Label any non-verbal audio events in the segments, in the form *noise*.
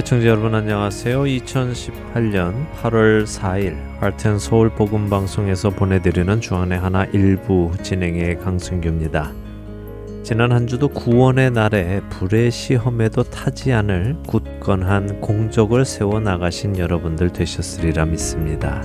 애청자 여러분 안녕하세요. 2018년 8월 4일 할텐 서울 복음 방송에서 보내드리는 주안의 하나 일부 진행의 강승규입니다. 지난 한 주도 구원의 날에 불의 시험에도 타지 않을 굳건한 공적을 세워 나가신 여러분들 되셨으리라 믿습니다.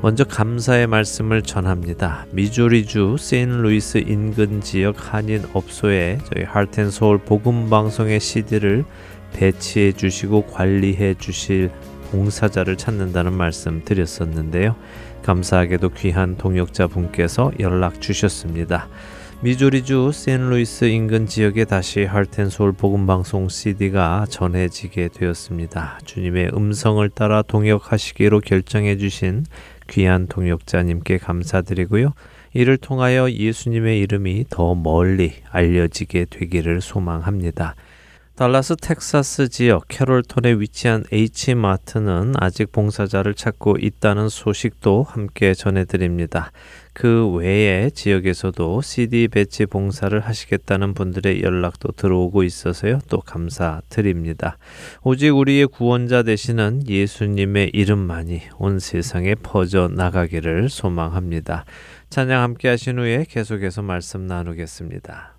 먼저 감사의 말씀을 전합니다. 미주리주 세인루이스 인근 지역 한인 업소에 저희 할텐서울 복음 방송의 CD를 배치해 주시고 관리해 주실 봉사자를 찾는다는 말씀 드렸었는데요. 감사하게도 귀한 동역자 분께서 연락 주셨습니다. 미주리주 샌루이스 인근 지역에 다시 할텐솔 복음방송 CD가 전해지게 되었습니다. 주님의 음성을 따라 동역하시기로 결정해 주신 귀한 동역자님께 감사드리고요. 이를 통하여 예수님의 이름이 더 멀리 알려지게 되기를 소망합니다. 달라스 텍사스 지역 캐롤톤에 위치한 H마트는 아직 봉사자를 찾고 있다는 소식도 함께 전해드립니다. 그 외에 지역에서도 CD 배치 봉사를 하시겠다는 분들의 연락도 들어오고 있어서요. 또 감사드립니다. 오직 우리의 구원자 되시는 예수님의 이름만이 온 세상에 퍼져 나가기를 소망합니다. 찬양 함께 하신 후에 계속해서 말씀 나누겠습니다.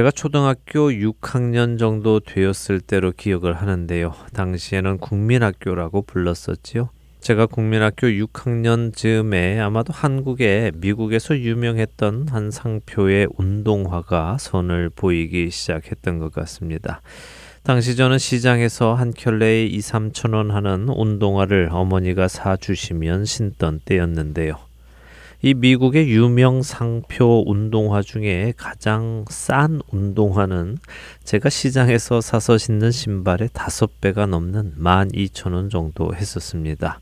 제가 초등학교 6학년 정도 되었을 때로 기억을 하는데요. 당시에는 국민학교라고 불렀었지요. 제가 국민학교 6학년 즈음에 아마도 한국에 미국에서 유명했던 한 상표의 운동화가 선을 보이기 시작했던 것 같습니다. 당시 저는 시장에서 한 켤레에 2, 3천 원 하는 운동화를 어머니가 사주시면 신던 때였는데요. 이 미국의 유명 상표 운동화 중에 가장 싼 운동화는 제가 시장에서 사서 신는 신발의 다섯 배가 넘는 12,000원 정도 했었습니다.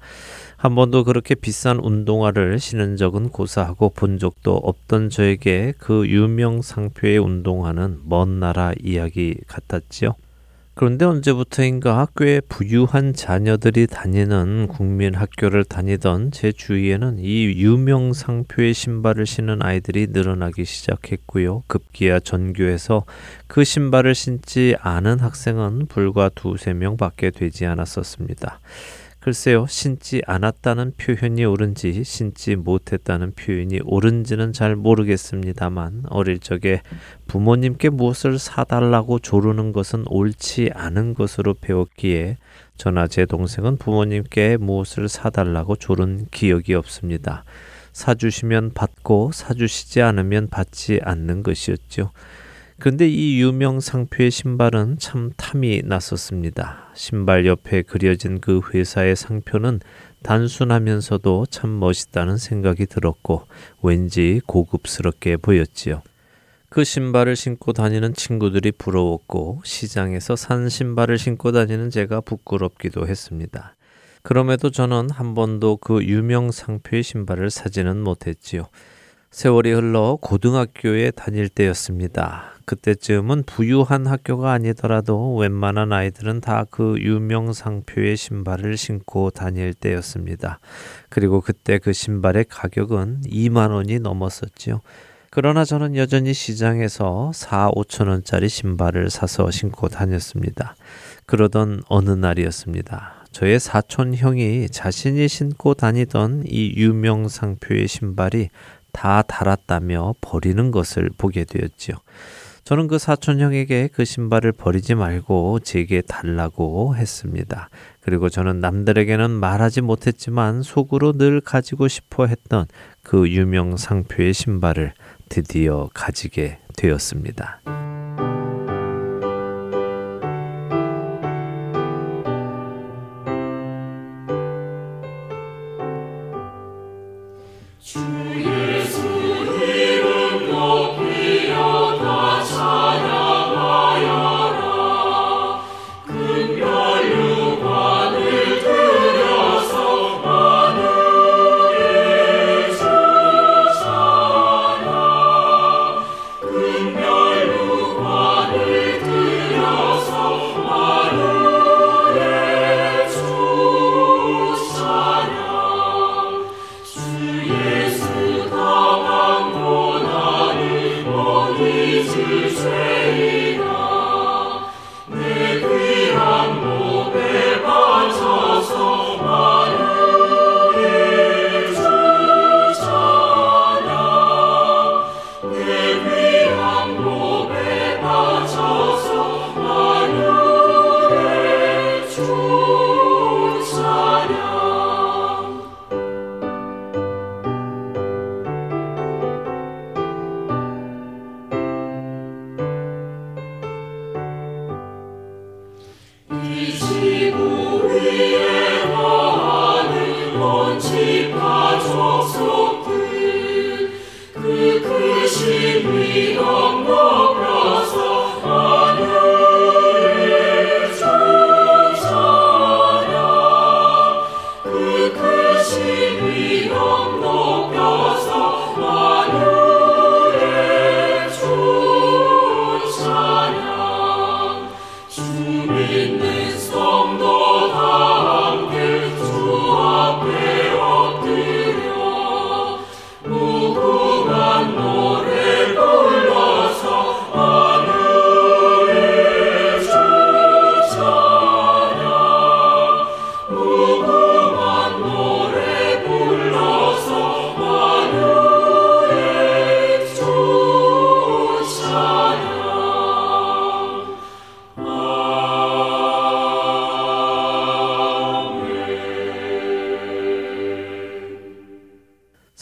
한 번도 그렇게 비싼 운동화를 신은 적은 고사하고 본 적도 없던 저에게 그 유명 상표의 운동화는 먼 나라 이야기 같았지요. 그런데 언제부터인가 꽤 부유한 자녀들이 다니는 국민 학교를 다니던 제 주위에는 이 유명 상표의 신발을 신는 아이들이 늘어나기 시작했고요. 급기야 전교에서 그 신발을 신지 않은 학생은 불과 두세 명 밖에 되지 않았었습니다. 글쎄요, 신지 않았다는 표현이 옳은지 신지 못했다는 표현이 옳은지는 잘 모르겠습니다만 어릴 적에 부모님께 무엇을 사달라고 조르는 것은 옳지 않은 것으로 배웠기에 저나 제 동생은 부모님께 무엇을 사달라고 조른 기억이 없습니다. 사주시면 받고 사주시지 않으면 받지 않는 것이었죠. 근데 이 유명 상표의 신발은 참 탐이 났었습니다. 신발 옆에 그려진 그 회사의 상표는 단순하면서도 참 멋있다는 생각이 들었고 왠지 고급스럽게 보였지요. 그 신발을 신고 다니는 친구들이 부러웠고 시장에서 산 신발을 신고 다니는 제가 부끄럽기도 했습니다. 그럼에도 저는 한 번도 그 유명 상표의 신발을 사지는 못했지요. 세월이 흘러 고등학교에 다닐 때였습니다. 그때쯤은 부유한 학교가 아니더라도 웬만한 아이들은 다 그 유명 상표의 신발을 신고 다닐 때였습니다. 그리고 그때 그 신발의 가격은 2만 원이 넘었었지요. 그러나 저는 여전히 시장에서 4, 5천 원짜리 신발을 사서 신고 다녔습니다. 그러던 어느 날이었습니다. 저의 사촌 형이 자신이 신고 다니던 이 유명 상표의 신발이 다 달았다며 버리는 것을 보게 되었지요. 저는 그 사촌 형에게 그 신발을 버리지 말고 제게 달라고 했습니다. 그리고 저는 남들에게는 말하지 못했지만 속으로 늘 가지고 싶어 했던 그 유명 상표의 신발을 드디어 가지게 되었습니다.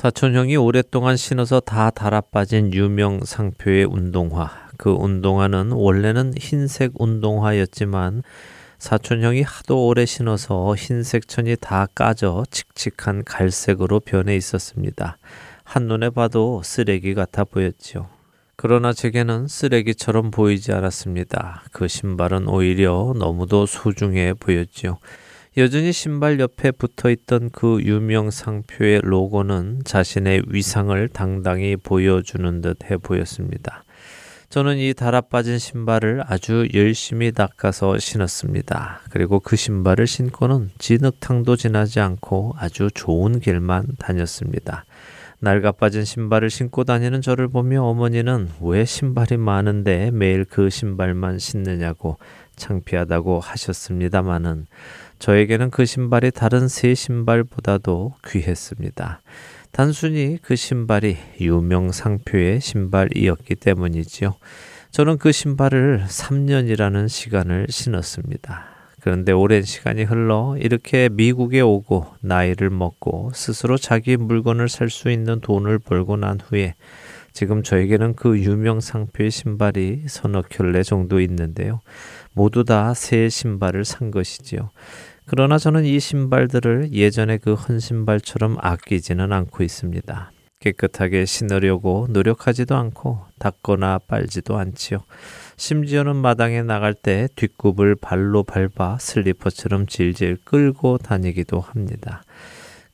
사촌형이 오랫동안 신어서 다 달아빠진 유명 상표의 운동화. 그 운동화는 원래는 흰색 운동화였지만 사촌형이 하도 오래 신어서 흰색 천이 다 까져 칙칙한 갈색으로 변해 있었습니다. 한눈에 봐도 쓰레기 같아 보였지요. 그러나 제게는 쓰레기처럼 보이지 않았습니다. 그 신발은 오히려 너무도 소중해 보였지요. 여전히 신발 옆에 붙어 있던 그 유명 상표의 로고는 자신의 위상을 당당히 보여주는 듯해 보였습니다. 저는 이 달아빠진 신발을 아주 열심히 닦아서 신었습니다. 그리고 그 신발을 신고는 진흙탕도 지나지 않고 아주 좋은 길만 다녔습니다. 낡아 빠진 신발을 신고 다니는 저를 보며 어머니는 왜 신발이 많은데 매일 그 신발만 신느냐고 창피하다고 하셨습니다마는 저에게는 그 신발이 다른 새 신발보다도 귀했습니다. 단순히 그 신발이 유명 상표의 신발이었기 때문이지요. 저는 그 신발을 3년이라는 시간을 신었습니다. 그런데 오랜 시간이 흘러 이렇게 미국에 오고 나이를 먹고 스스로 자기 물건을 살 수 있는 돈을 벌고 난 후에 지금 저에게는 그 유명 상표의 신발이 서너 켤레 정도 있는데요. 모두 다 새 신발을 산 것이지요. 그러나 저는 이 신발들을 예전의 그 헌 신발처럼 아끼지는 않고 있습니다. 깨끗하게 신으려고 노력하지도 않고 닦거나 빨지도 않지요. 심지어는 마당에 나갈 때 뒷굽을 발로 밟아 슬리퍼처럼 질질 끌고 다니기도 합니다.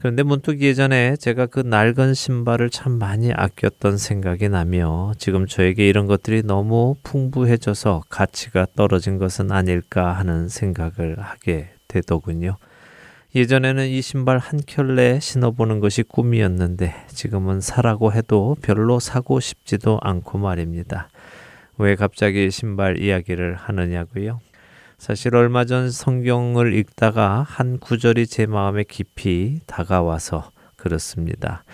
그런데 문득 예전에 제가 그 낡은 신발을 참 많이 아꼈던 생각이 나며 지금 저에게 이런 것들이 너무 풍부해져서 가치가 떨어진 것은 아닐까 하는 생각을 하게 되더군요. 예전에는 이 신발 한 켤레 신어보는 것이 꿈이었는데 지금은 사라고 해도 별로 사고 싶지도 않고 말입니다. 왜 갑자기 신발 이야기를 하느냐고요? 사실 얼마 전 성경을 읽다가 한 구절이 제 마음에 깊이 다가와서 그렇습니다.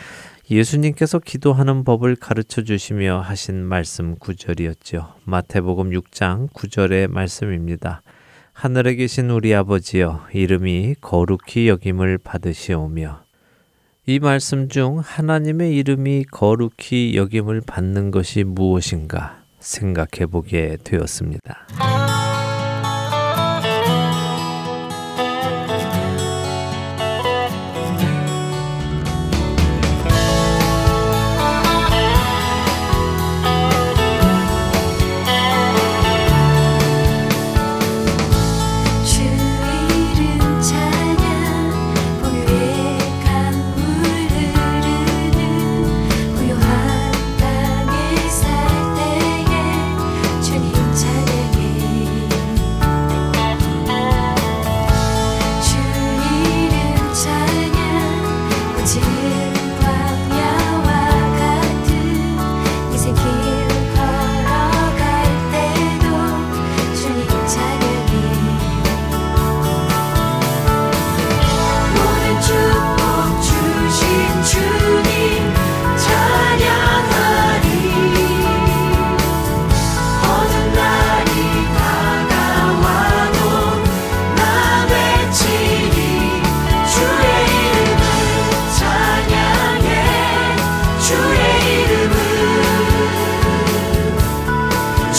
예수님께서 기도하는 법을 가르쳐 주시며 하신 말씀 구절이었죠. 마태복음 6장 9절의 말씀입니다. 하늘에 계신 우리 아버지여 이름이 거룩히 여김을 받으시오며 이 말씀 중 하나님의 이름이 거룩히 여김을 받는 것이 무엇인가 생각해 보게 되었습니다.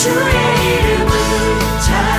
주의 이름을 찬양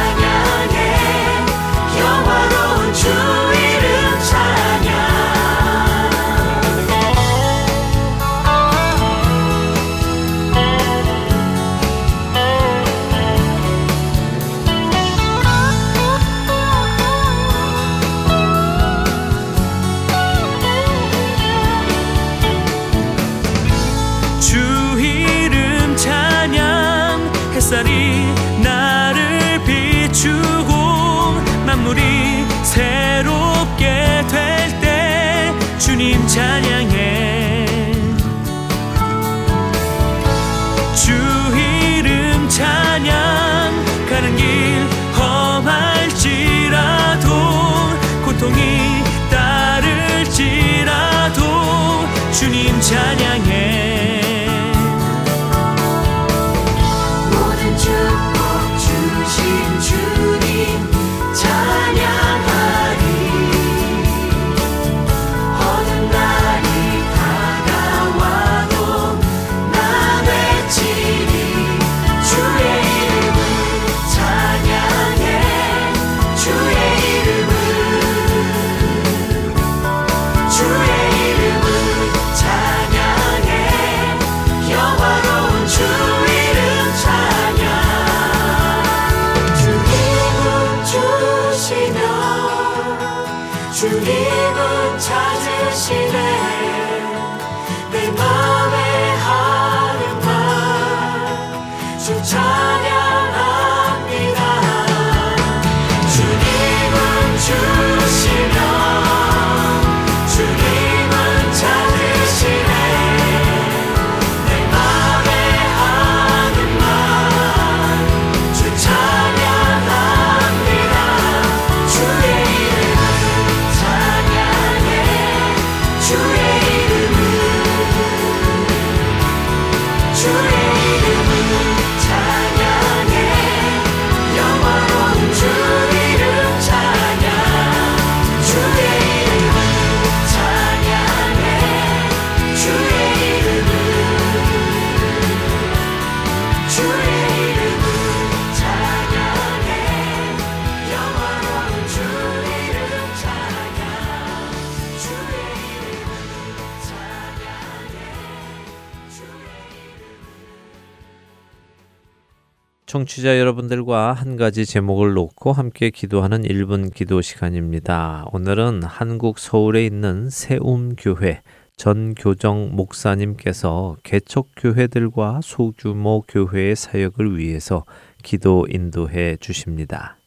청취자 여러분들과 한 가지 제목을 놓고 함께 기도하는 1분 기도 시간입니다. 오늘은 한국 서울에 있는 세움교회 전교정 목사님께서 개척교회들과 소규모 교회의 사역을 위해서 기도 인도해 주십니다.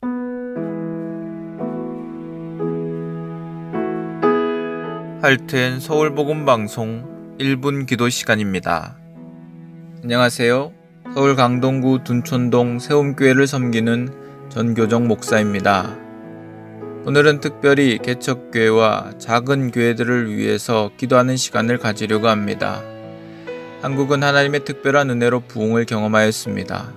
할텐 서울복음방송 1분 기도 시간입니다. 안녕하세요. 서울 강동구 둔촌동 세움교회를 섬기는 전교정 목사입니다. 오늘은 특별히 개척교회와 작은 교회들을 위해서 기도하는 시간을 가지려고 합니다. 한국은 하나님의 특별한 은혜로 부흥을 경험하였습니다.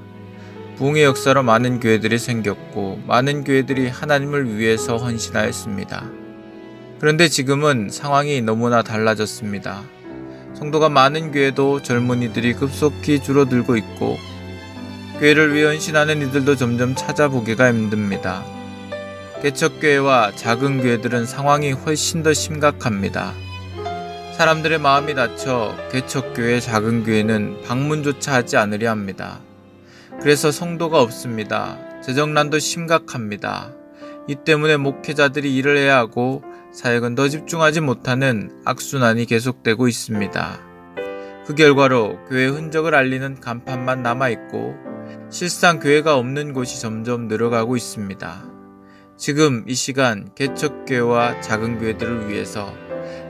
부흥의 역사로 많은 교회들이 생겼고 많은 교회들이 하나님을 위해서 헌신하였습니다. 그런데 지금은 상황이 너무나 달라졌습니다. 성도가 많은 교회도 젊은이들이 급속히 줄어들고 있고 교회를 위해 헌신하는 이들도 점점 찾아보기가 힘듭니다. 개척교회와 작은 교회들은 상황이 훨씬 더 심각합니다. 사람들의 마음이 다쳐 개척교회, 작은 교회는 방문조차 하지 않으려 합니다. 그래서 성도가 없습니다. 재정난도 심각합니다. 이 때문에 목회자들이 일을 해야 하고 사역은 더 집중하지 못하는 악순환이 계속되고 있습니다. 그 결과로 교회 흔적을 알리는 간판만 남아있고 실상 교회가 없는 곳이 점점 늘어가고 있습니다. 지금 이 시간 개척교회와 작은 교회들을 위해서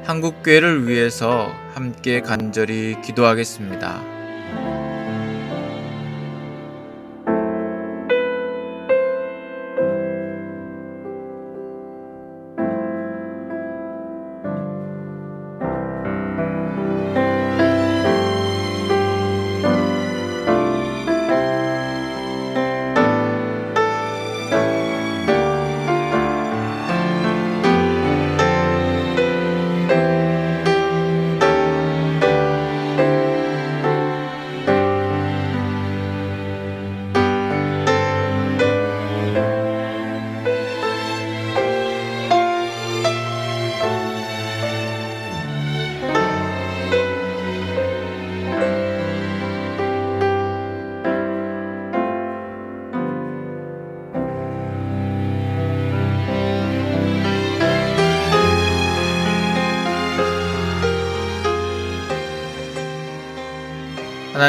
한국교회를 위해서 함께 간절히 기도하겠습니다.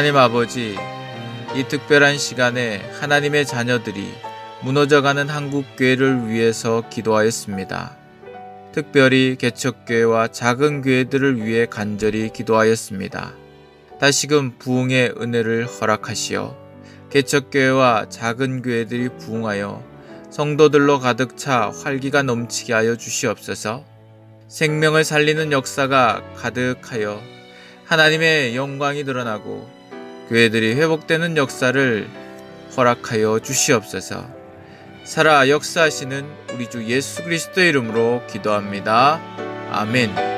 하나님 아버지, 이 특별한 시간에 하나님의 자녀들이 무너져가는 한국교회를 위해서 기도하였습니다. 특별히 개척교회와 작은 교회들을 위해 간절히 기도하였습니다. 다시금 부흥의 은혜를 허락하시어 개척교회와 작은 교회들이 부흥하여 성도들로 가득 차 활기가 넘치게 하여 주시옵소서 생명을 살리는 역사가 가득하여 하나님의 영광이 드러나고 교회들이 회복되는 역사를 허락하여 주시옵소서. 살아 역사하시는 우리 주 예수 그리스도 이름으로 기도합니다. 아멘.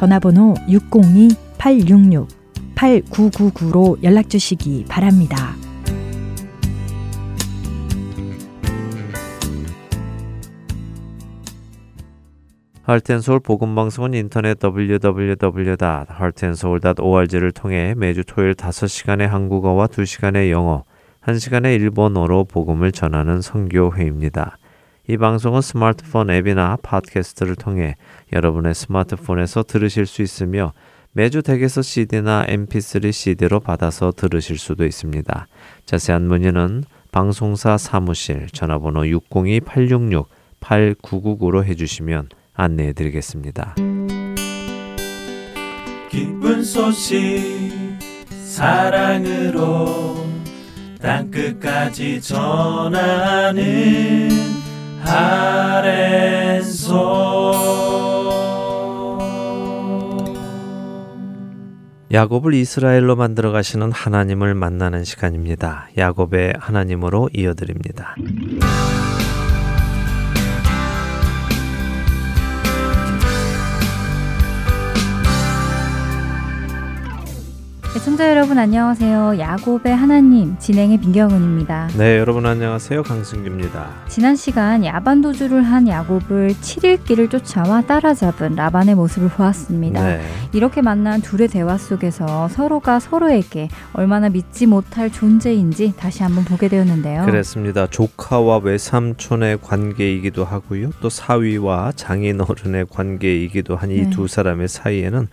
전화번호 602-866-8999로 연락 주시기 바랍니다. 할텐서울 복음방송은 인터넷 www.heartandsoul.org를 통해 매주 토요일 5시간의 한국어와 2시간의 영어, 1시간의 일본어로 복음을 전하는 선교회입니다. 이 방송은 스마트폰 앱이나 팟캐스트를 통해 여러분의 스마트폰에서 들으실 수 있으며 매주 댁에서 CD나 MP3 CD로 받아서 들으실 수도 있습니다. 자세한 문의는 방송사 사무실 전화번호 602-866-8999로 해주시면 안내해 드리겠습니다. 기쁜 소식 사랑으로 땅끝까지 전하는 아랜소 야곱을 이스라엘로 만들어 가시는 하나님을 만나는 시간입니다. 야곱의 하나님으로 이어드립니다. 애청자 여러분 안녕하세요. 야곱의 하나님 진행의 민경은입니다. 네, 여러분 안녕하세요. 강승규입니다. 지난 시간 야반 도주를 한 야곱을 7일 길을 쫓아와 따라잡은 라반의 모습을 보았습니다. 네. 이렇게 만난 둘의 대화 속에서 서로가 서로에게 얼마나 믿지 못할 존재인지 다시 한번 보게 되었는데요. 그렇습니다. 조카와 외삼촌의 관계이기도 하고요. 또 사위와 장인어른의 관계이기도 한 이두 네. 사람의 사이에는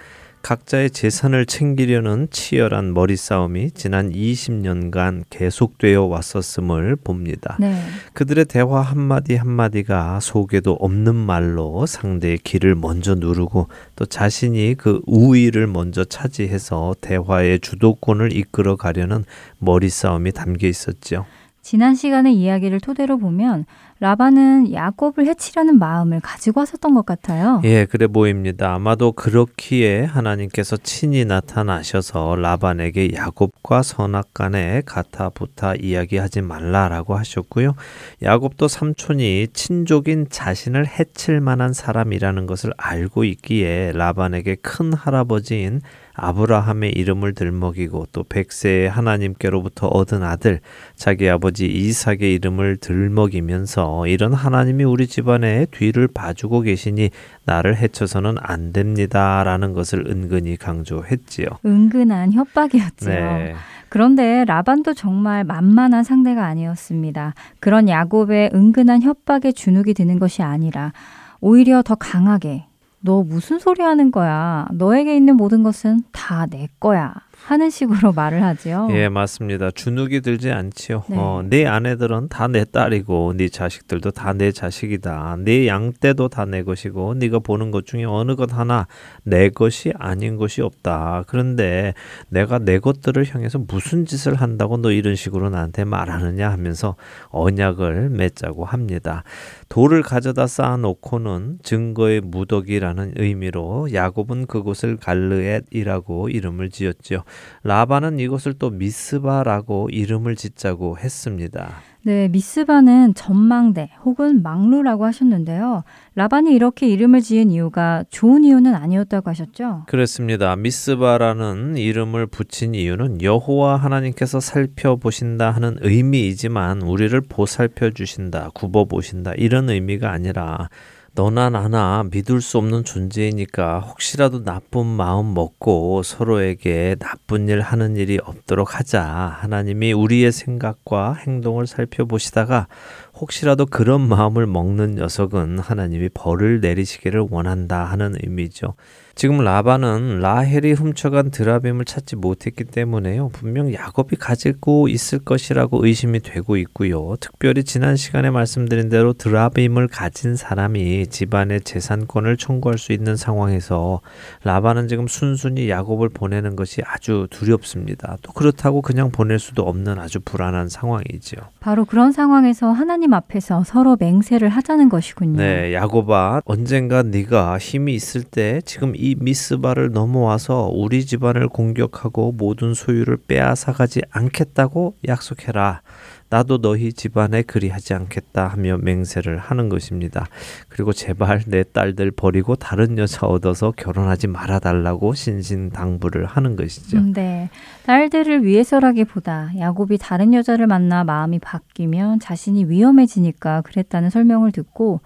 각자의 재산을 챙기려는 치열한 머리싸움이 지난 20년간 계속되어 왔었음을 봅니다. 네. 그들의 대화 한마디 한마디가 속에도 없는 말로 상대의 길을 먼저 누르고 또 자신이 그 우위를 먼저 차지해서 대화의 주도권을 이끌어 가려는 머리싸움이 담겨 있었죠. 지난 시간의 이야기를 토대로 보면 라반은 야곱을 해치려는 마음을 가지고 왔었던 것 같아요. 예, 그래 보입니다. 아마도 그렇기에 하나님께서 친히 나타나셔서 라반에게 야곱과 선악간에 가타부타 이야기하지 말라라고 하셨고요. 야곱도 삼촌이 친족인 자신을 해칠 만한 사람이라는 것을 알고 있기에 라반에게 큰 할아버지인 아브라함의 이름을 들먹이고 또 백세의 하나님께로부터 얻은 아들 자기 아버지 이삭의 이름을 들먹이면서 이런 하나님이 우리 집안의 뒤를 봐주고 계시니 나를 해쳐서는 안 됩니다라는 것을 은근히 강조했지요. 은근한 협박이었죠. 네. 그런데 라반도 정말 만만한 상대가 아니었습니다. 그런 야곱의 은근한 협박에 주눅이 드는 것이 아니라 오히려 더 강하게 너 무슨 소리 하는 거야? 너에게 있는 모든 것은 다 내 거야. 하는 식으로 *laughs* 말을 하지요. 예, 맞습니다. 주눅이 들지 않지요. 네. 어, 네 아내들은 다 내 딸이고 네 자식들도 다 내 자식이다. 네 양떼도 다 내 것이고 네가 보는 것 중에 어느 것 하나 내 것이 아닌 것이 없다. 그런데 내가 내 것들을 향해서 무슨 짓을 한다고 너 이런 식으로 나한테 말하느냐 하면서 언약을 맺자고 합니다. 돌을 가져다 쌓아놓고는 증거의 무더기라는 의미로 야곱은 그곳을 갈르엣이라고 이름을 지었죠. 라반은 이것을 또 미스바라고 이름을 짓자고 했습니다. 네, 미스바는 전망대 혹은 망루라고 하셨는데요. 라반이 이렇게 이름을 지은 이유가 좋은 이유는 아니었다고 하셨죠? 그렇습니다. 미스바라는 이름을 붙인 이유는 여호와 하나님께서 살펴보신다 하는 의미이지만 우리를 보살펴 주신다, 굽어 보신다 이런 의미가 아니라 너나 나나 믿을 수 없는 존재이니까 혹시라도 나쁜 마음 먹고 서로에게 나쁜 일 하는 일이 없도록 하자. 하나님이 우리의 생각과 행동을 살펴보시다가 혹시라도 그런 마음을 먹는 녀석은 하나님이 벌을 내리시기를 원한다 하는 의미죠. 지금 라반은 라헬이 훔쳐간 드라빔을 찾지 못했기 때문에요. 분명 야곱이 가지고 있을 것이라고 의심이 되고 있고요. 특별히 지난 시간에 말씀드린 대로 드라빔을 가진 사람이 집안의 재산권을 청구할 수 있는 상황에서 라반은 지금 순순히 야곱을 보내는 것이 아주 두렵습니다. 또 그렇다고 그냥 보낼 수도 없는 아주 불안한 상황이죠. 바로 그런 상황에서 하나님 앞에서 서로 맹세를 하자는 것이군요. 네, 야곱아 언젠가 네가 힘이 있을 때 지금 이 미스바를 넘어와서 우리 집안을 공격하고 모든 소유를 빼앗아가지 않겠다고 약속해라. 나도 너희 집안에 그리하지 않겠다 하며 맹세를 하는 것입니다. 그리고 제발 내 딸들 버리고 다른 여자 얻어서 결혼하지 말아달라고 신신당부를 하는 것이죠. 음, 네. 딸들을 위해서라기보다 야곱이 다른 여자를 만나 마음이 바뀌면 자신이 위험해지니까 그랬다는 설명을 듣고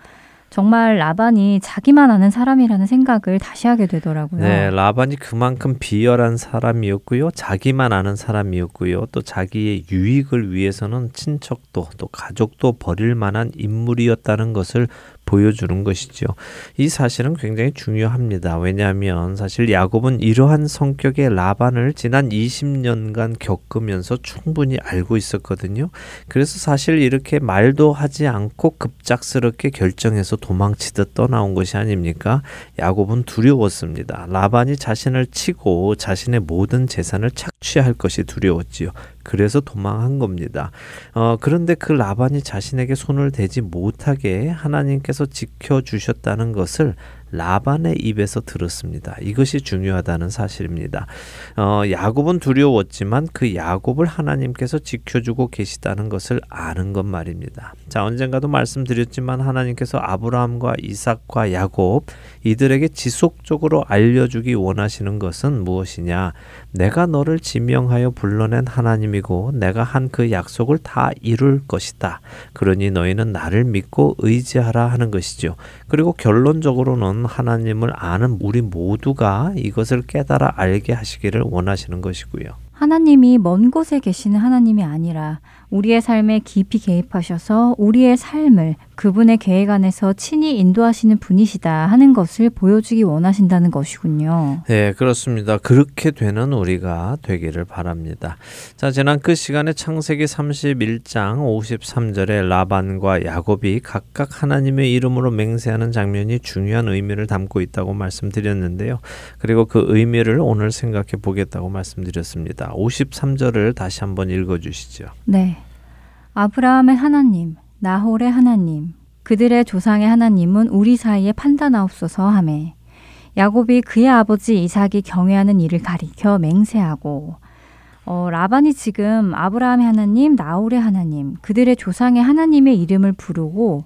정말 라반이 자기만 아는 사람이라는 생각을 다시 하게 되더라고요. 네, 라반이 그만큼 비열한 사람이었고요. 자기만 아는 사람이었고요. 또 자기의 유익을 위해서는 친척도 또 가족도 버릴 만한 인물이었다는 것을 보여주는 것이죠. 이 사실은 굉장히 중요합니다. 왜냐하면 사실 야곱은 이러한 성격의 라반을 지난 20년간 겪으면서 충분히 알고 있었거든요. 그래서 사실 이렇게 말도 하지 않고 급작스럽게 결정해서 도망치듯 떠나온 것이 아닙니까? 야곱은 두려웠습니다. 라반이 자신을 치고 자신의 모든 재산을 착취할 것이 두려웠지요. 그래서 도망한 겁니다. 어, 그런데 그 라반이 자신에게 손을 대지 못하게 하나님께서 지켜주셨다는 것을 라반의 입에서 들었습니다. 이것이 중요하다는 사실입니다. 어, 야곱은 두려웠지만 그 야곱을 하나님께서 지켜주고 계시다는 것을 아는 것 말입니다. 자, 언젠가도 말씀드렸지만 하나님께서 아브라함과 이삭과 야곱 이들에게 지속적으로 알려주기 원하시는 것은 무엇이냐? 내가 너를 지명하여 불러낸 하나님이고 내가 한 그 약속을 다 이룰 것이다. 그러니 너희는 나를 믿고 의지하라 하는 것이죠. 그리고 결론적으로는 하나님을 아는 우리 모두가 이것을 깨달아 알게 하시기를 원하시는 것이고요. 하나님이 먼 곳에 계시는 하나님이 아니라 우리의 삶에 깊이 개입하셔서 우리의 삶을 그분의 계획 안에서 친히 인도하시는 분이시다 하는 것을 보여주기 원하신다는 것이군요. 네, 그렇습니다. 그렇게 되는 우리가 되기를 바랍니다. 자, 지난 그 시간에 창세기 31장 53절에 라반과 야곱이 각각 하나님의 이름으로 맹세하는 장면이 중요한 의미를 담고 있다고 말씀드렸는데요. 그리고 그 의미를 오늘 생각해 보겠다고 말씀드렸습니다. 53절을 다시 한번 읽어 주시죠. 네. 아브라함의 하나님, 나홀의 하나님, 그들의 조상의 하나님은 우리 사이에 판단하옵소서 하매 야곱이 그의 아버지 이삭이 경외하는 일을 가리켜 맹세하고 어, 라반이 지금 아브라함의 하나님, 나홀의 하나님, 그들의 조상의 하나님의 이름을 부르고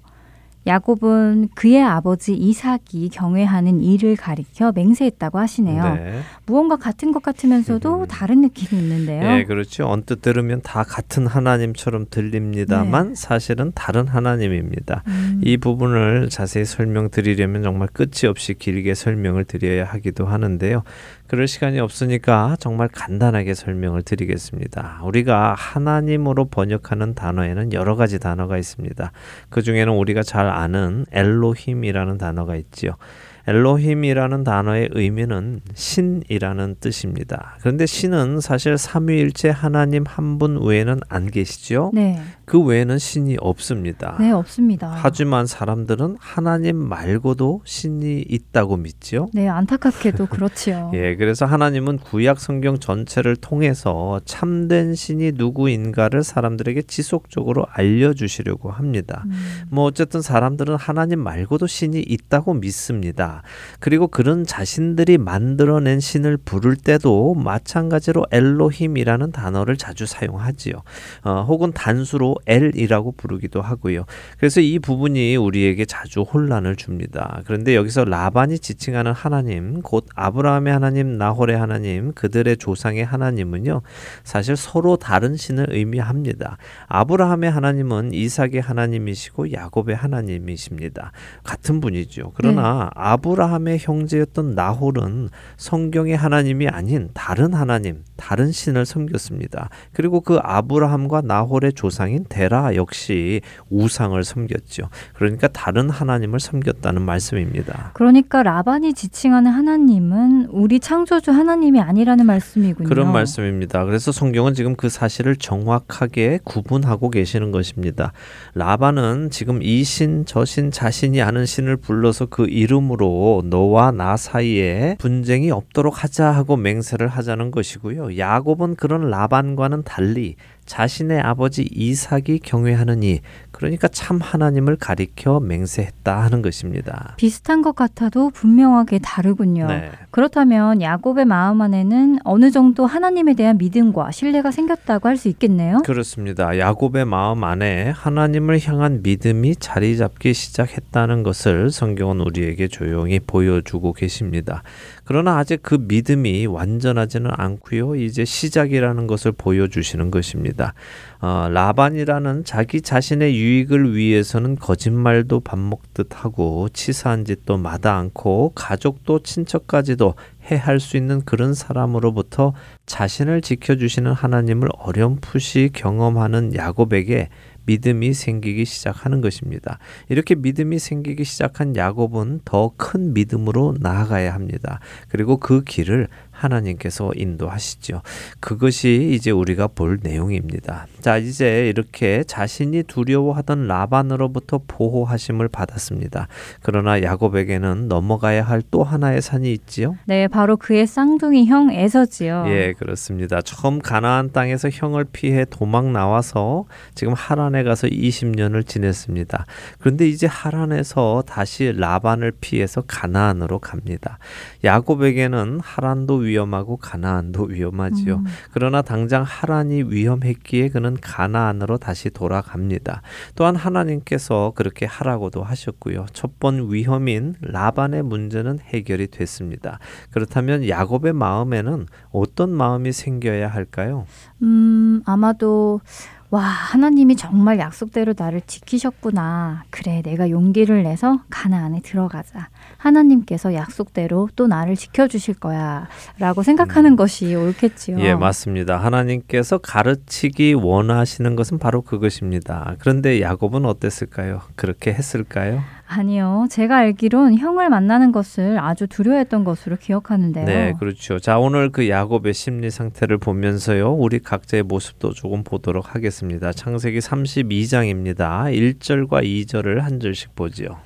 야곱은 그의 아버지 이삭이 경외하는 일을 가리켜 맹세했다고 하시네요. 네. 무언가 같은 것 같으면서도 음. 다른 느낌이 있는데요. 네, 그렇죠. 언뜻 들으면 다 같은 하나님처럼 들립니다만 네. 사실은 다른 하나님입니다. 음. 이 부분을 자세히 설명드리려면 정말 끝이 없이 길게 설명을 드려야 하기도 하는데요. 그럴 시간이 없으니까 정말 간단하게 설명을 드리겠습니다. 우리가 하나님으로 번역하는 단어에는 여러 가지 단어가 있습니다. 그 중에는 우리가 잘 아는 엘로힘이라는 단어가 있지요. 엘로힘이라는 단어의 의미는 신이라는 뜻입니다. 그런데 신은 사실 삼위일체 하나님 한 분 외에는 안 계시죠? 네. 그 외에는 신이 없습니다. 네, 없습니다. 하지만 사람들은 하나님 말고도 신이 있다고 믿죠? 네, 안타깝게도 *laughs* 그렇지요. 예, 그래서 하나님은 구약 성경 전체를 통해서 참된 신이 누구인가를 사람들에게 지속적으로 알려 주시려고 합니다. 음. 뭐 어쨌든 사람들은 하나님 말고도 신이 있다고 믿습니다. 그리고 그런 자신들이 만들어낸 신을 부를 때도 마찬가지로 엘로힘이라는 단어를 자주 사용하지요. 어, 혹은 단수로 엘이라고 부르기도 하고요. 그래서 이 부분이 우리에게 자주 혼란을 줍니다. 그런데 여기서 라반이 지칭하는 하나님, 곧 아브라함의 하나님, 나홀의 하나님, 그들의 조상의 하나님은요, 사실 서로 다른 신을 의미합니다. 아브라함의 하나님은 이삭의 하나님이시고 야곱의 하나님이십니다. 같은 분이죠. 그러나 네. 아브 아브라함의 형제였던 나홀은 성경의 하나님이 아닌 다른 하나님, 다른 신을 섬겼습니다. 그리고 그 아브라함과 나홀의 조상인 데라 역시 우상을 섬겼죠. 그러니까 다른 하나님을 섬겼다는 말씀입니다. 그러니까 라반이 지칭하는 하나님은 우리 창조주 하나님이 아니라는 말씀이군요. 그런 말씀입니다. 그래서 성경은 지금 그 사실을 정확하게 구분하고 계시는 것입니다. 라반은 지금 이 신, 저 신, 자신이 아는 신을 불러서 그 이름으로 너와 나 사이에 분쟁이 없도록 하자 하고 맹세를 하자는 것이고요. 야곱은 그런 라반과는 달리 자신의 아버지 이삭이 경외하느니 그러니까 참 하나님을 가리켜 맹세했다 하는 것입니다. 비슷한 것 같아도 분명하게 다르군요. 네. 그렇다면 야곱의 마음 안에는 어느 정도 하나님에 대한 믿음과 신뢰가 생겼다고 할 수 있겠네요. 그렇습니다. 야곱의 마음 안에 하나님을 향한 믿음이 자리 잡기 시작했다는 것을 성경은 우리에게 조용히 보여주고 계십니다. 그러나 아직 그 믿음이 완전하지는 않고요. 이제 시작이라는 것을 보여주시는 것입니다. 어, 라반이라는 자기 자신의 유익을 위해서는 거짓말도 밥 먹듯 하고 치사한 짓도 마다 않고 가족도 친척까지도 해할 수 있는 그런 사람으로부터 자신을 지켜주시는 하나님을 어렴풋이 경험하는 야곱에게 믿음이 생기기 시작하는 것입니다. 이렇게 믿음이 생기기 시작한 야곱은 더 큰 믿음으로 나아가야 합니다. 그리고 그 길을 하나님께서 인도하시죠. 그것이 이제 우리가 볼 내용입니다. 자, 이제 이렇게 자신이 두려워하던 라반으로부터 보호하심을 받았습니다. 그러나 야곱에게는 넘어가야 할 또 하나의 산이 있지요. 네, 바로 그의 쌍둥이 형 에서지요. 예, 그렇습니다. 처음 가나안 땅에서 형을 피해 도망 나와서 지금 하란에 가서 20년을 지냈습니다. 그런데 이제 하란에서 다시 라반을 피해서 가나안으로 갑니다. 야곱에게는 하란도 위험하고 가나안도 위험하지요. 음. 그러나 당장 하란이 위험했기에 그는 가나안으로 다시 돌아갑니다. 또한 하나님께서 그렇게 하라고도 하셨고요. 첫 번 위험인 라반의 문제는 해결이 됐습니다. 그렇다면 야곱의 마음에는 어떤 마음이 생겨야 할까요? 음, 아마도 와, 하나님이 정말 약속대로 나를 지키셨구나. 그래, 내가 용기를 내서 가나안에 들어가자. 하나님께서 약속대로 또 나를 지켜주실 거야. 라고 생각하는 음. 것이 옳겠지요. 예, 맞습니다. 하나님께서 가르치기 원하시는 것은 바로 그것입니다. 그런데 야곱은 어땠을까요? 그렇게 했을까요? 아니요. 제가 알기론 형을 만나는 것을 아주 두려워했던 것으로 기억하는데요. 네, 그렇죠. 자, 오늘 그 야곱의 심리 상태를 보면서요. 우리 각자의 모습도 조금 보도록 하겠습니다. 창세기 32장입니다. 1절과 2절을 한 절씩 보지요.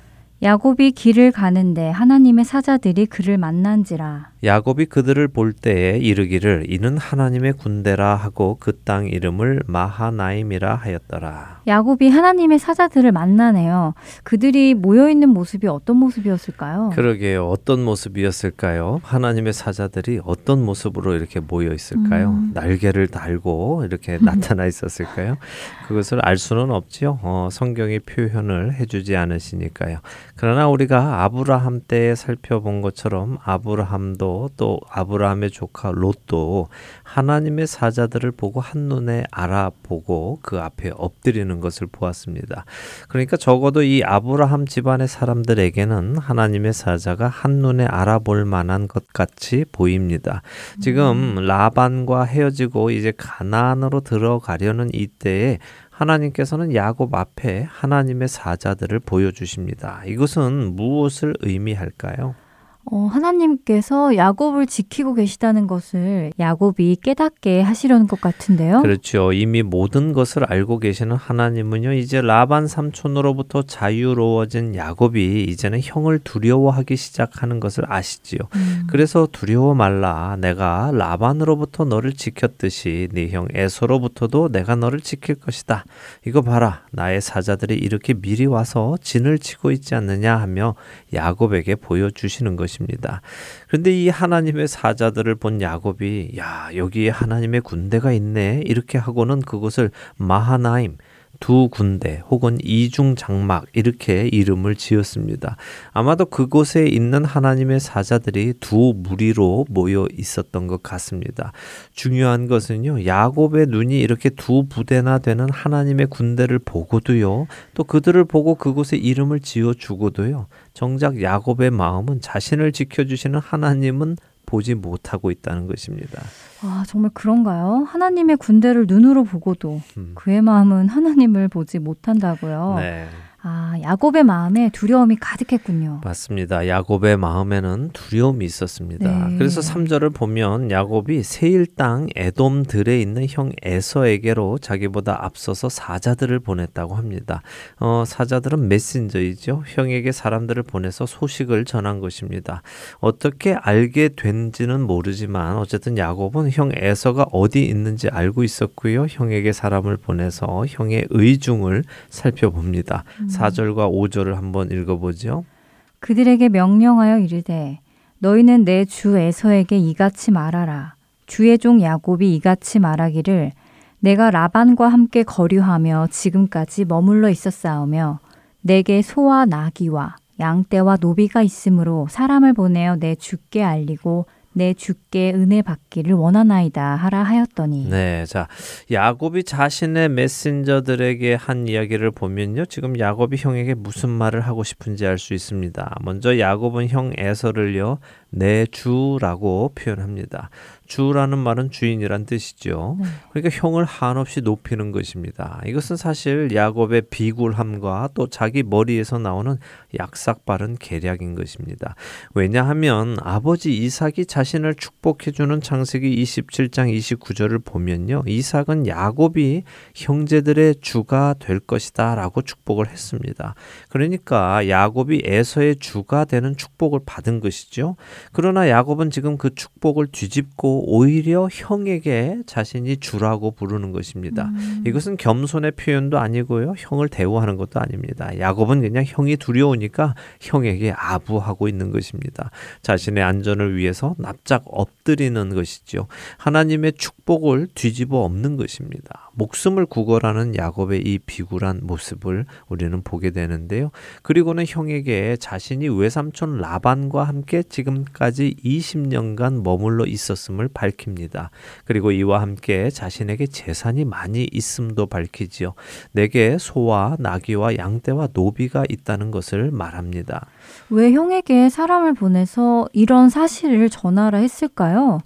야곱이 길을 가는데 하나님의 사자들이 그를 만난지라. 야곱이 그들을 볼 때에 이르기를 이는 하나님의 군대라 하고 그 땅 이름을 마하나임이라 하였더라. 야곱이 하나님의 사자들을 만나네요. 그들이 모여 있는 모습이 어떤 모습이었을까요? 그러게요. 어떤 모습이었을까요? 하나님의 사자들이 어떤 모습으로 이렇게 모여 있을까요? 음. 날개를 달고 이렇게 *laughs* 나타나 있었을까요? 그것을 알 수는 없지요. 어, 성경이 표현을 해주지 않으시니까요. 그러나 우리가 아브라함 때 살펴본 것처럼 아브라함도 또 아브라함의 조카 롯도 하나님의 사자들을 보고 한눈에 알아보고 그 앞에 엎드리는 것을 보았습니다. 그러니까 적어도 이 아브라함 집안의 사람들에게는 하나님의 사자가 한눈에 알아볼 만한 것 같이 보입니다. 지금 음. 라반과 헤어지고 이제 가나안으로 들어가려는 이때에 하나님께서는 야곱 앞에 하나님의 사자들을 보여주십니다. 이것은 무엇을 의미할까요? 어, 하나님께서 야곱을 지키고 계시다는 것을 야곱이 깨닫게 하시려는 것 같은데요. 그렇죠. 이미 모든 것을 알고 계시는 하나님은요, 이제 라반 삼촌으로부터 자유로워진 야곱이 이제는 형을 두려워하기 시작하는 것을 아시지요. 음. 그래서 두려워 말라. 내가 라반으로부터 너를 지켰듯이 네 형 에서로부터도 내가 너를 지킬 것이다. 이거 봐라. 나의 사자들이 이렇게 미리 와서 진을 치고 있지 않느냐 하며 야곱에게 보여주시는 것입니다. 그런데 이 하나님의 사자들을 본 야곱이 야 여기에 하나님의 군대가 있네 이렇게 하고는 그것을 마하나임 두 군대 혹은 이중 장막 이렇게 이름을 지었습니다. 아마도 그곳에 있는 하나님의 사자들이 두 무리로 모여 있었던 것 같습니다. 중요한 것은요. 야곱의 눈이 이렇게 두 부대나 되는 하나님의 군대를 보고도요. 또 그들을 보고 그곳에 이름을 지어 주고도요. 정작 야곱의 마음은 자신을 지켜 주시는 하나님은 보지 못하고 있다는 것입니다. 아, 정말 그런가요? 하나님의 군대를 눈으로 보고도 음. 그의 마음은 하나님을 보지 못한다고요. 네. 아, 야곱의 마음에 두려움이 가득했군요. 맞습니다. 야곱의 마음에는 두려움이 있었습니다. 네. 그래서 3절을 보면 야곱이 세일 땅 에돔들에 있는 형 에서에게로 자기보다 앞서서 사자들을 보냈다고 합니다. 어, 사자들은 메신저이죠. 형에게 사람들을 보내서 소식을 전한 것입니다. 어떻게 알게 된지는 모르지만 어쨌든 야곱은 형 에서가 어디 있는지 알고 있었고요. 형에게 사람을 보내서 형의 의중을 살펴봅니다. 음. 4절과 5절을 한번 읽어보죠. 그들에게 명령하여 이르되 너희는 내 주 에서에게 이같이 말하라. 주의 종 야곱이 이같이 말하기를 내가 라반과 함께 거류하며 지금까지 머물러 있었사오며 내게 소와 나귀와 양떼와 노비가 있으므로 사람을 보내어 내 주께 알리고 내 주께 은혜 받기를 원하나이다 하라 하였더니 네. 자, 야곱이 자신의 메신저들에게 한 이야기를 보면요. 지금 야곱이 형에게 무슨 말을 하고 싶은지 알 수 있습니다. 먼저 야곱은 형 에서를요. 내 주라고 표현합니다. 주라는 말은 주인이란 뜻이죠. 네. 그러니까 형을 한없이 높이는 것입니다. 이것은 사실 야곱의 비굴함과 또 자기 머리에서 나오는 약삭바른 계략인 것입니다. 왜냐하면 아버지 이삭이 자신을 축복해주는 창세기 27장 29절을 보면요. 이삭은 야곱이 형제들의 주가 될 것이다 라고 축복을 했습니다. 그러니까 야곱이 에서의 주가 되는 축복을 받은 것이죠. 그러나 야곱은 지금 그 축복을 뒤집고 오히려 형에게 자신이 주라고 부르는 것입니다. 음. 이것은 겸손의 표현도 아니고요. 형을 대우하는 것도 아닙니다. 야곱은 그냥 형이 두려우니까 형에게 아부하고 있는 것입니다. 자신의 안전을 위해서 납작 엎드리는 것이죠. 하나님의 축복을 뒤집어 엎는 것입니다. 목숨을 구걸하는 야곱의 이 비굴한 모습을 우리는 보게 되는데요. 그리고는 형에게 자신이 외삼촌 라반과 함께 지금까지 20년간 머물러 있었음을 밝힙니다. 그리고 이와 함께 자신에게 재산이 많이 있음도 밝히지요. 내게 소와 나귀와 양떼와 노비가 있다는 것을 말합니다. 왜 형에게 사람을 보내서 이런 사실을 전하라 했을까요?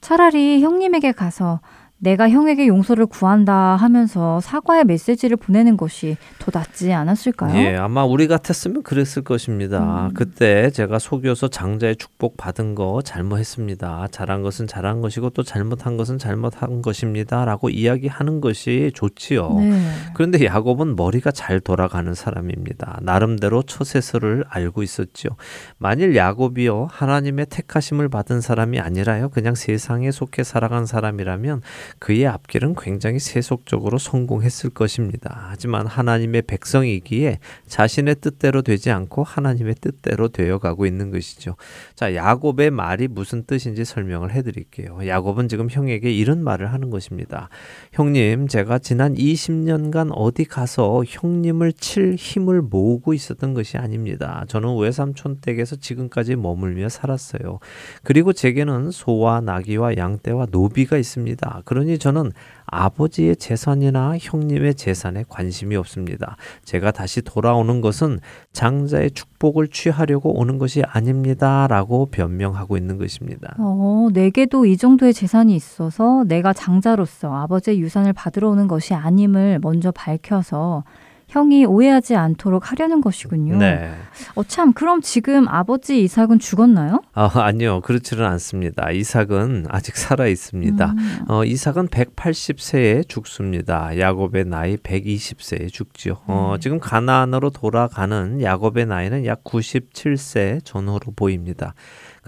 차라리 형님에게 가서 내가 형에게 용서를 구한다 하면서 사과의 메시지를 보내는 것이 더 낫지 않았을까요? 예, 아마 우리 같았으면 그랬을 것입니다. 음. 그때 제가 속여서 장자의 축복 받은 거 잘못했습니다. 잘한 것은 잘한 것이고 또 잘못한 것은 잘못한 것입니다라고 이야기하는 것이 좋지요. 네. 그런데 야곱은 머리가 잘 돌아가는 사람입니다. 나름대로 처세서를 알고 있었죠. 만일 야곱이요 하나님의 택하심을 받은 사람이 아니라요 그냥 세상에 속해 살아간 사람이라면 그의 앞길은 굉장히 세속적으로 성공했을 것입니다. 하지만 하나님의 백성이기에 자신의 뜻대로 되지 않고 하나님의 뜻대로 되어 가고 있는 것이죠. 자, 야곱의 말이 무슨 뜻인지 설명을 해 드릴게요. 야곱은 지금 형에게 이런 말을 하는 것입니다. 형님, 제가 지난 20년간 어디 가서 형님을 칠 힘을 모으고 있었던 것이 아닙니다. 저는 외삼촌 댁에서 지금까지 머물며 살았어요. 그리고 제게는 소와 나귀와 양떼와 노비가 있습니다. 그 러니 저는 아버지의 재산이나 형님의 재산에 관심이 없습니다. 제가 다시 돌아오는 것은 장자의 축복을 취하려고 오는 것이 아닙니다. 라고 변명하고 있는 것입니다. 어, 내게도 이 정도의 재산이 있어서 내가 장자로서 아버지의 유산을 받으러 오는 것이 아님을 먼저 밝혀서 형이 오해하지 않도록 하려는 것이군요. 네. 어, 참, 그럼 지금 아버지 이삭은 죽었나요? 아, 아니요. 그렇지는 않습니다. 이삭은 아직 살아 있습니다. 음. 어, 이삭은 180세에 죽습니다. 야곱의 나이 120세에 죽지요. 어, 음. 지금 가나안으로 돌아가는 야곱의 나이는 약 97세 전후로 보입니다.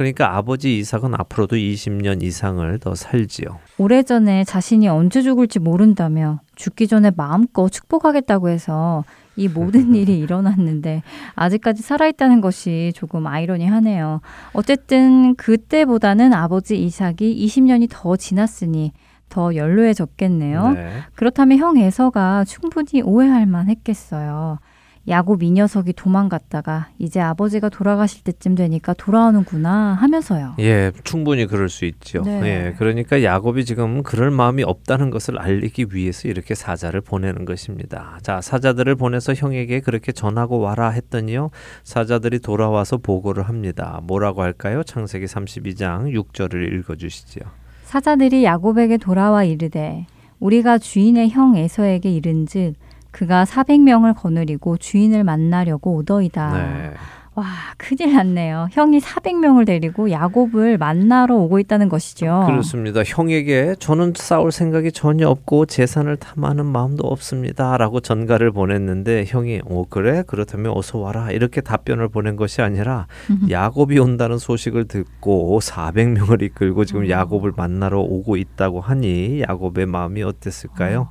그러니까 아버지 이삭은 앞으로도 20년 이상을 더 살지요. 오래전에 자신이 언제 죽을지 모른다며 죽기 전에 마음껏 축복하겠다고 해서 이 모든 *laughs* 일이 일어났는데 아직까지 살아있다는 것이 조금 아이러니하네요. 어쨌든 그때보다는 아버지 이삭이 20년이 더 지났으니 더 연로해졌겠네요. 네. 그렇다면 형 에서가 충분히 오해할 만 했겠어요. 야곱 이 녀석이 도망갔다가 이제 아버지가 돌아가실 때쯤 되니까 돌아오는구나 하면서요. 예, 충분히 그럴 수 있죠. 네. 예, 그러니까 야곱이 지금 그럴 마음이 없다는 것을 알리기 위해서 이렇게 사자를 보내는 것입니다. 자, 사자들을 보내서 형에게 그렇게 전하고 와라 했더니요. 사자들이 돌아와서 보고를 합니다. 뭐라고 할까요? 창세기 32장 6절을 읽어 주시죠. 사자들이 야곱에게 돌아와 이르되 우리가 주인의 형 에서에게 이른즉 그가 400명을 거느리고 주인을 만나려고 오더이다. 네. 와, 큰일 났네요. 형이 400명을 데리고 야곱을 만나러 오고 있다는 것이죠. 그렇습니다. 형에게 저는 싸울 생각이 전혀 없고 재산을 탐하는 마음도 없습니다. 라고 전가를 보냈는데 형이 오, 그래? 그렇다면 어서 와라. 이렇게 답변을 보낸 것이 아니라 야곱이 온다는 소식을 듣고 400명을 이끌고 지금 음. 야곱을 만나러 오고 있다고 하니 야곱의 마음이 어땠을까요?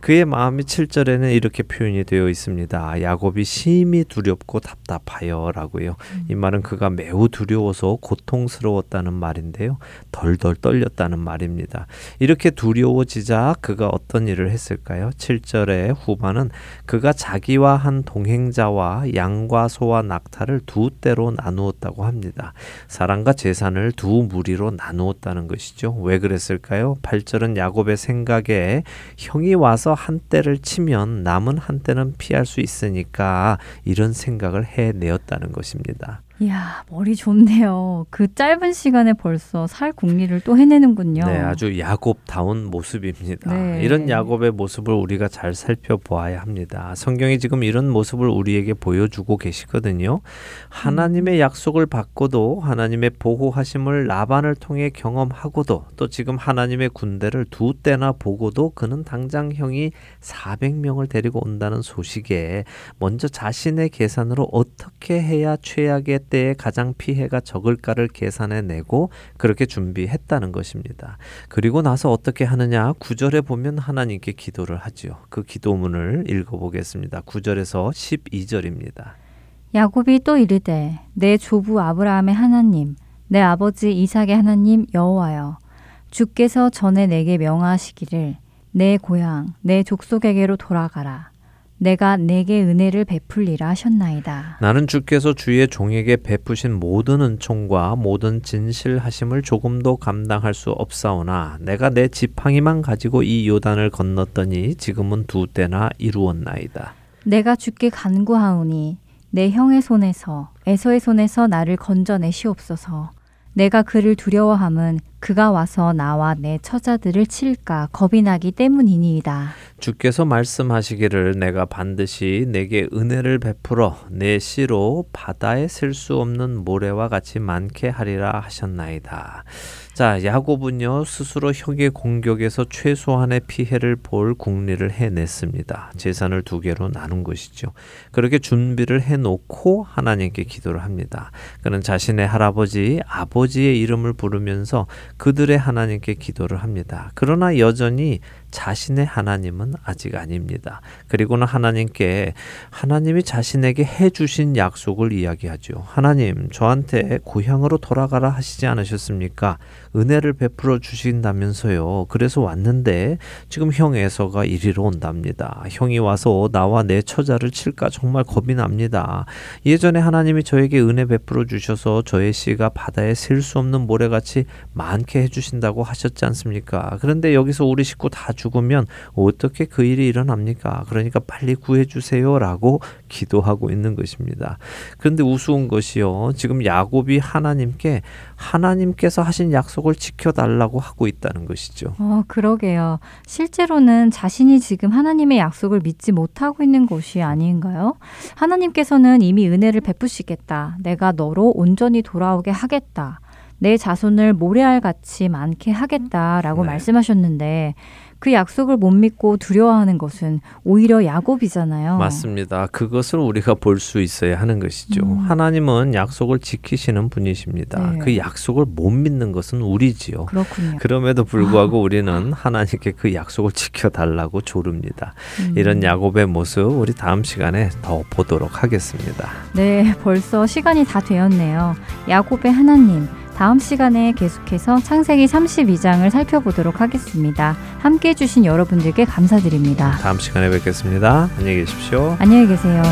그의 마음이 7절에는 이렇게 표현이 되어 있습니다. 야곱이 심히 두렵고 답답하여 라고 요. 음. 이 말은 그가 매우 두려워서 고통스러웠다는 말인데요. 덜덜 떨렸다는 말입니다. 이렇게 두려워지자 그가 어떤 일을 했을까요? 7절의 후반은 그가 자기와 한 동행자와 양과 소와 낙타를 두 때로 나누었다고 합니다. 사랑과 재산을 두 무리로 나누었다는 것이죠. 왜 그랬을까요? 8절은 야곱의 생각에 형이 와서 한 때를 치면 남은 한 때는 피할 수 있으니까 이런 생각을 해내었다는 것입니다. 이야, 머리 좋네요. 그 짧은 시간에 벌써 살 궁리를 또 해내는군요. 네, 아주 야곱다운 모습입니다. 네. 이런 야곱의 모습을 우리가 잘 살펴보아야 합니다. 성경이 지금 이런 모습을 우리에게 보여주고 계시거든요. 하나님의 약속을 받고도 하나님의 보호하심을 라반을 통해 경험하고도 또 지금 하나님의 군대를 두 때나 보고도 그는 당장 형이 400명을 데리고 온다는 소식에 먼저 자신의 계산으로 어떻게 해야 최악의 때에 가장 피해가 적을까를 계산해 내고 그렇게 준비했다는 것입니다. 그리고 나서 어떻게 하느냐? 구절에 보면 하나님께 기도를 하지요. 그 기도문을 읽어 보겠습니다. 구절에서 12절입니다. 야곱이 또 이르되 내 조부 아브라함의 하나님 내 아버지 이삭의 하나님 여호와여 주께서 전에 내게 명하시기를 내 고향 내 족속에게로 돌아가라 내가 내게 은혜를 베풀리라 하셨나이다. 나는 주께서 주의 종에게 베푸신 모든 은총과 모든 진실하심을 조금도 감당할 수 없사오나 내가 내 지팡이만 가지고 이 요단을 건넜더니 지금은 두 때나 이루었나이다. 내가 주께 간구하오니 내 형의 손에서 에서의 손에서 나를 건져내시옵소서. 내가 그를 두려워함은 그가 와서 나와 내 처자들을 칠까 겁이 나기 때문이니이다. 주께서 말씀하시기를 내가 반드시 내게 은혜를 베풀어 내 씨로 바다에 셀 수 없는 모래와 같이 많게 하리라 하셨나이다. 자, 야곱은요, 스스로 형의 공격에서 최소한의 피해를 볼 국리를 해냈습니다. 재산을 두 개로 나눈 것이죠. 그렇게 준비를 해놓고 하나님께 기도를 합니다. 그는 자신의 할아버지, 아버지의 이름을 부르면서 그들의 하나님께 기도를 합니다. 그러나 여전히 자신의 하나님은 아직 아닙니다. 그리고는 하나님께 하나님이 자신에게 해주신 약속을 이야기하죠. 하나님, 저한테 고향으로 돌아가라 하시지 않으셨습니까? 은혜를 베풀어 주신다면서요. 그래서 왔는데 지금 형 에서가 이리로 온답니다. 형이 와서 나와 내 처자를 칠까 정말 겁이 납니다. 예전에 하나님이 저에게 은혜 베풀어 주셔서 저의 씨가 바다에 셀 수 없는 모래같이 많게 해주신다고 하셨지 않습니까? 그런데 여기서 우리 식구 다 죽으면 어떻게 그 일이 일어납니까? 그러니까 빨리 구해주세요라고 기도하고 있는 것입니다. 그런데 우스운 것이요. 지금 야곱이 하나님께 하나님께서 하신 약속 을 지켜달라고 하고 있다는 것이죠. 어, 그러게요. 실제로는 자신이 지금 하나님의 약속을 믿지 못하고 있는 것이 아닌가요? 하나님께서는 이미 은혜를 베푸시겠다. 내가 너로 온전히 돌아오게 하겠다. 내 자손을 모래알 같이 많게 하겠다라고 네. 말씀하셨는데 그 약속을 못 믿고 두려워하는 것은 오히려 야곱이잖아요. 맞습니다. 그것을 우리가 볼 수 있어야 하는 것이죠. 음. 하나님은 약속을 지키시는 분이십니다. 네. 그 약속을 못 믿는 것은 우리지요. 그렇군요. 그럼에도 불구하고 우리는 하나님께 그 약속을 지켜달라고 조릅니다. 음. 이런 야곱의 모습 우리 다음 시간에 더 보도록 하겠습니다. 네, 벌써 시간이 다 되었네요. 야곱의 하나님. 다음 시간에 계속해서 창세기 32장을 살펴보도록 하겠습니다. 함께 해주신 여러분들께 감사드립니다. 다음 시간에 뵙겠습니다. 안녕히 계십시오. 안녕히 계세요.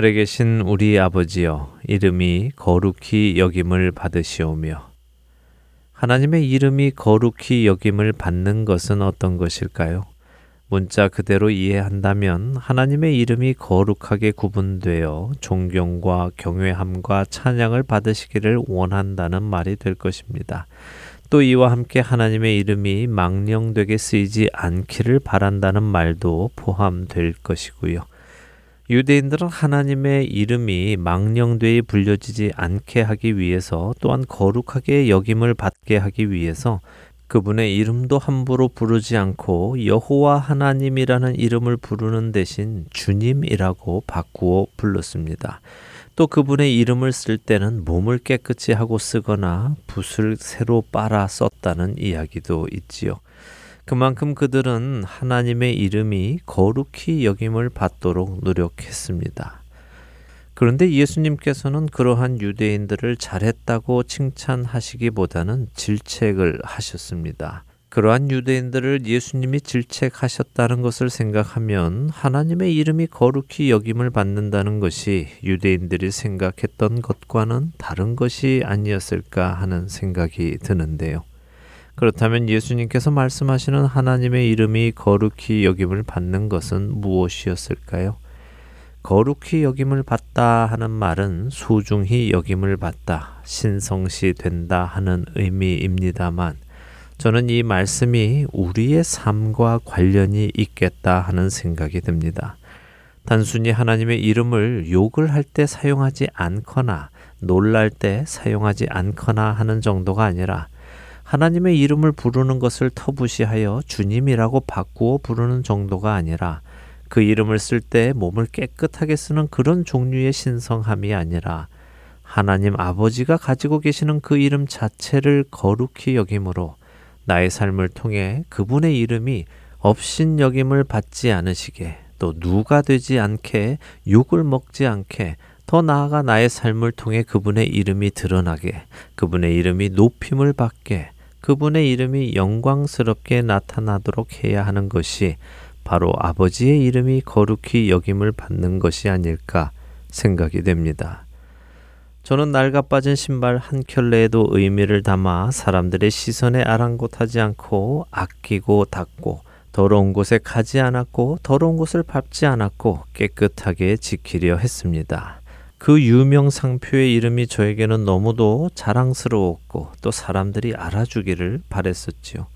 하늘에 계신 우리 아버지여 이름이 거룩히 여김을 받으시오며 하나님의 이름이 거룩히 여김을 받는 것은 어떤 것일까요? 문자 그대로 이해한다면 하나님의 이름이 거룩하게 구분되어 존경과 경외함과 찬양을 받으시기를 원한다는 말이 될 것입니다. 또 이와 함께 하나님의 이름이 망령되게 쓰이지 않기를 바란다는 말도 포함될 것이고요. 유대인들은 하나님의 이름이 망령되이 불려지지 않게 하기 위해서 또한 거룩하게 여김을 받게 하기 위해서 그분의 이름도 함부로 부르지 않고 여호와 하나님이라는 이름을 부르는 대신 주님이라고 바꾸어 불렀습니다. 또 그분의 이름을 쓸 때는 몸을 깨끗이 하고 쓰거나 붓을 새로 빨아 썼다는 이야기도 있지요. 그만큼 그들은 하나님의 이름이 거룩히 여김을 받도록 노력했습니다. 그런데 예수님께서는 그러한 유대인들을 잘했다고 칭찬하시기보다는 질책을 하셨습니다. 그러한 유대인들을 예수님이 질책하셨다는 것을 생각하면 하나님의 이름이 거룩히 여김을 받는다는 것이 유대인들이 생각했던 것과는 다른 것이 아니었을까 하는 생각이 드는데요. 그렇다면 예수님께서 말씀하시는 하나님의 이름이 거룩히 여김을 받는 것은 무엇이었을까요? 거룩히 여김을 받다 하는 말은 소중히 여김을 받다, 신성시 된다 하는 의미입니다만 저는 이 말씀이 우리의 삶과 관련이 있겠다 하는 생각이 듭니다. 단순히 하나님의 이름을 욕을 할 때 사용하지 않거나 놀랄 때 사용하지 않거나 하는 정도가 아니라 하나님의 이름을 부르는 것을 터부시하여 주님이라고 바꾸어 부르는 정도가 아니라 그 이름을 쓸 때 몸을 깨끗하게 쓰는 그런 종류의 신성함이 아니라 하나님 아버지가 가지고 계시는 그 이름 자체를 거룩히 여김으로 나의 삶을 통해 그분의 이름이 업신 여김을 받지 않으시게 또 누가 되지 않게 욕을 먹지 않게 더 나아가 나의 삶을 통해 그분의 이름이 드러나게 그분의 이름이 높임을 받게 그분의 이름이 영광스럽게 나타나도록 해야 하는 것이 바로 아버지의 이름이 거룩히 여김을 받는 것이 아닐까 생각이 됩니다. 저는 낡아 빠진 신발 한 켤레에도 의미를 담아 사람들의 시선에 아랑곳하지 않고 아끼고 닦고 더러운 곳에 가지 않았고 더러운 곳을 밟지 않았고 깨끗하게 지키려 했습니다. 그 유명 상표의 이름이 저에게는 너무도 자랑스러웠고 또 사람들이 알아주기를 바랬었지요.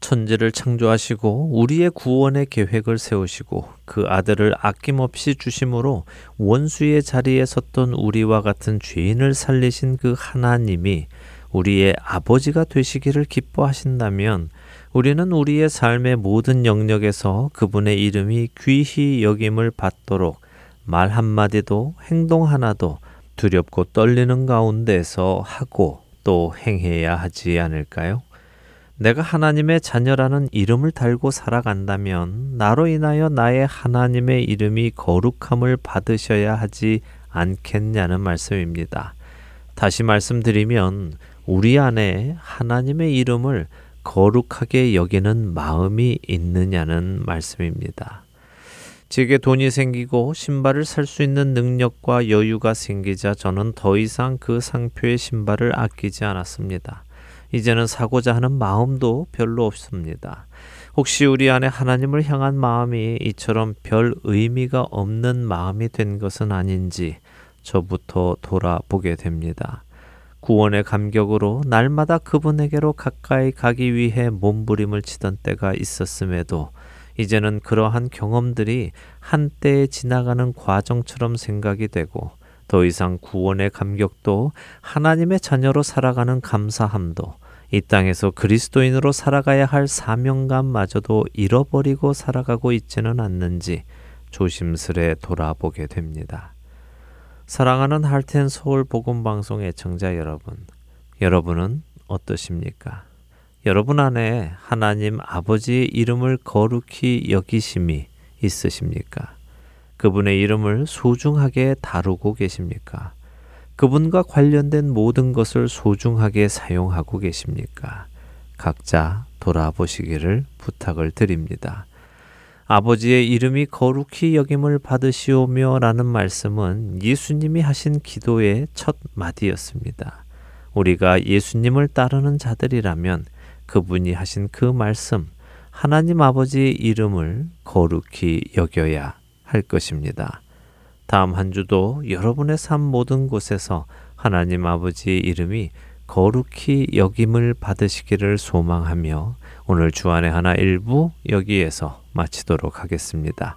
천지를 창조하시고 우리의 구원의 계획을 세우시고 그 아들을 아낌없이 주심으로 원수의 자리에 섰던 우리와 같은 죄인을 살리신 그 하나님이 우리의 아버지가 되시기를 기뻐하신다면 우리는 우리의 삶의 모든 영역에서 그분의 이름이 귀히 여김을 받도록 말 한마디도 행동 하나도 두렵고 떨리는 가운데서 하고 또 행해야 하지 않을까요? 내가 하나님의 자녀라는 이름을 달고 살아간다면 나로 인하여 나의 하나님의 이름이 거룩함을 받으셔야 하지 않겠냐는 말씀입니다. 다시 말씀드리면 우리 안에 하나님의 이름을 거룩하게 여기는 마음이 있느냐는 말씀입니다. 제게 돈이 생기고 신발을 살 수 있는 능력과 여유가 생기자 저는 더 이상 그 상표의 신발을 아끼지 않았습니다. 이제는 사고자 하는 마음도 별로 없습니다. 혹시 우리 안에 하나님을 향한 마음이 이처럼 별 의미가 없는 마음이 된 것은 아닌지 저부터 돌아보게 됩니다. 구원의 감격으로 날마다 그분에게로 가까이 가기 위해 몸부림을 치던 때가 있었음에도 이제는 그러한 경험들이 한때에 지나가는 과정처럼 생각이 되고 더 이상 구원의 감격도 하나님의 자녀로 살아가는 감사함도 이 땅에서 그리스도인으로 살아가야 할 사명감마저도 잃어버리고 살아가고 있지는 않는지 조심스레 돌아보게 됩니다. 사랑하는 할텐 서울 복음 방송 애청자 여러분, 여러분은 어떠십니까? 여러분 안에 하나님 아버지의 이름을 거룩히 여기심이 있으십니까? 그분의 이름을 소중하게 다루고 계십니까? 그분과 관련된 모든 것을 소중하게 사용하고 계십니까? 각자 돌아보시기를 부탁을 드립니다. 아버지의 이름이 거룩히 여김을 받으시오며 라는 말씀은 예수님이 하신 기도의 첫 마디였습니다. 우리가 예수님을 따르는 자들이라면 그분이 하신 그 말씀, 하나님 아버지의 이름을 거룩히 여겨야 할 것입니다. 다음 한 주도 여러분의 삶 모든 곳에서 하나님 아버지의 이름이 거룩히 여김을 받으시기를 소망하며 오늘 주안의 하나 일부 여기에서 마치도록 하겠습니다.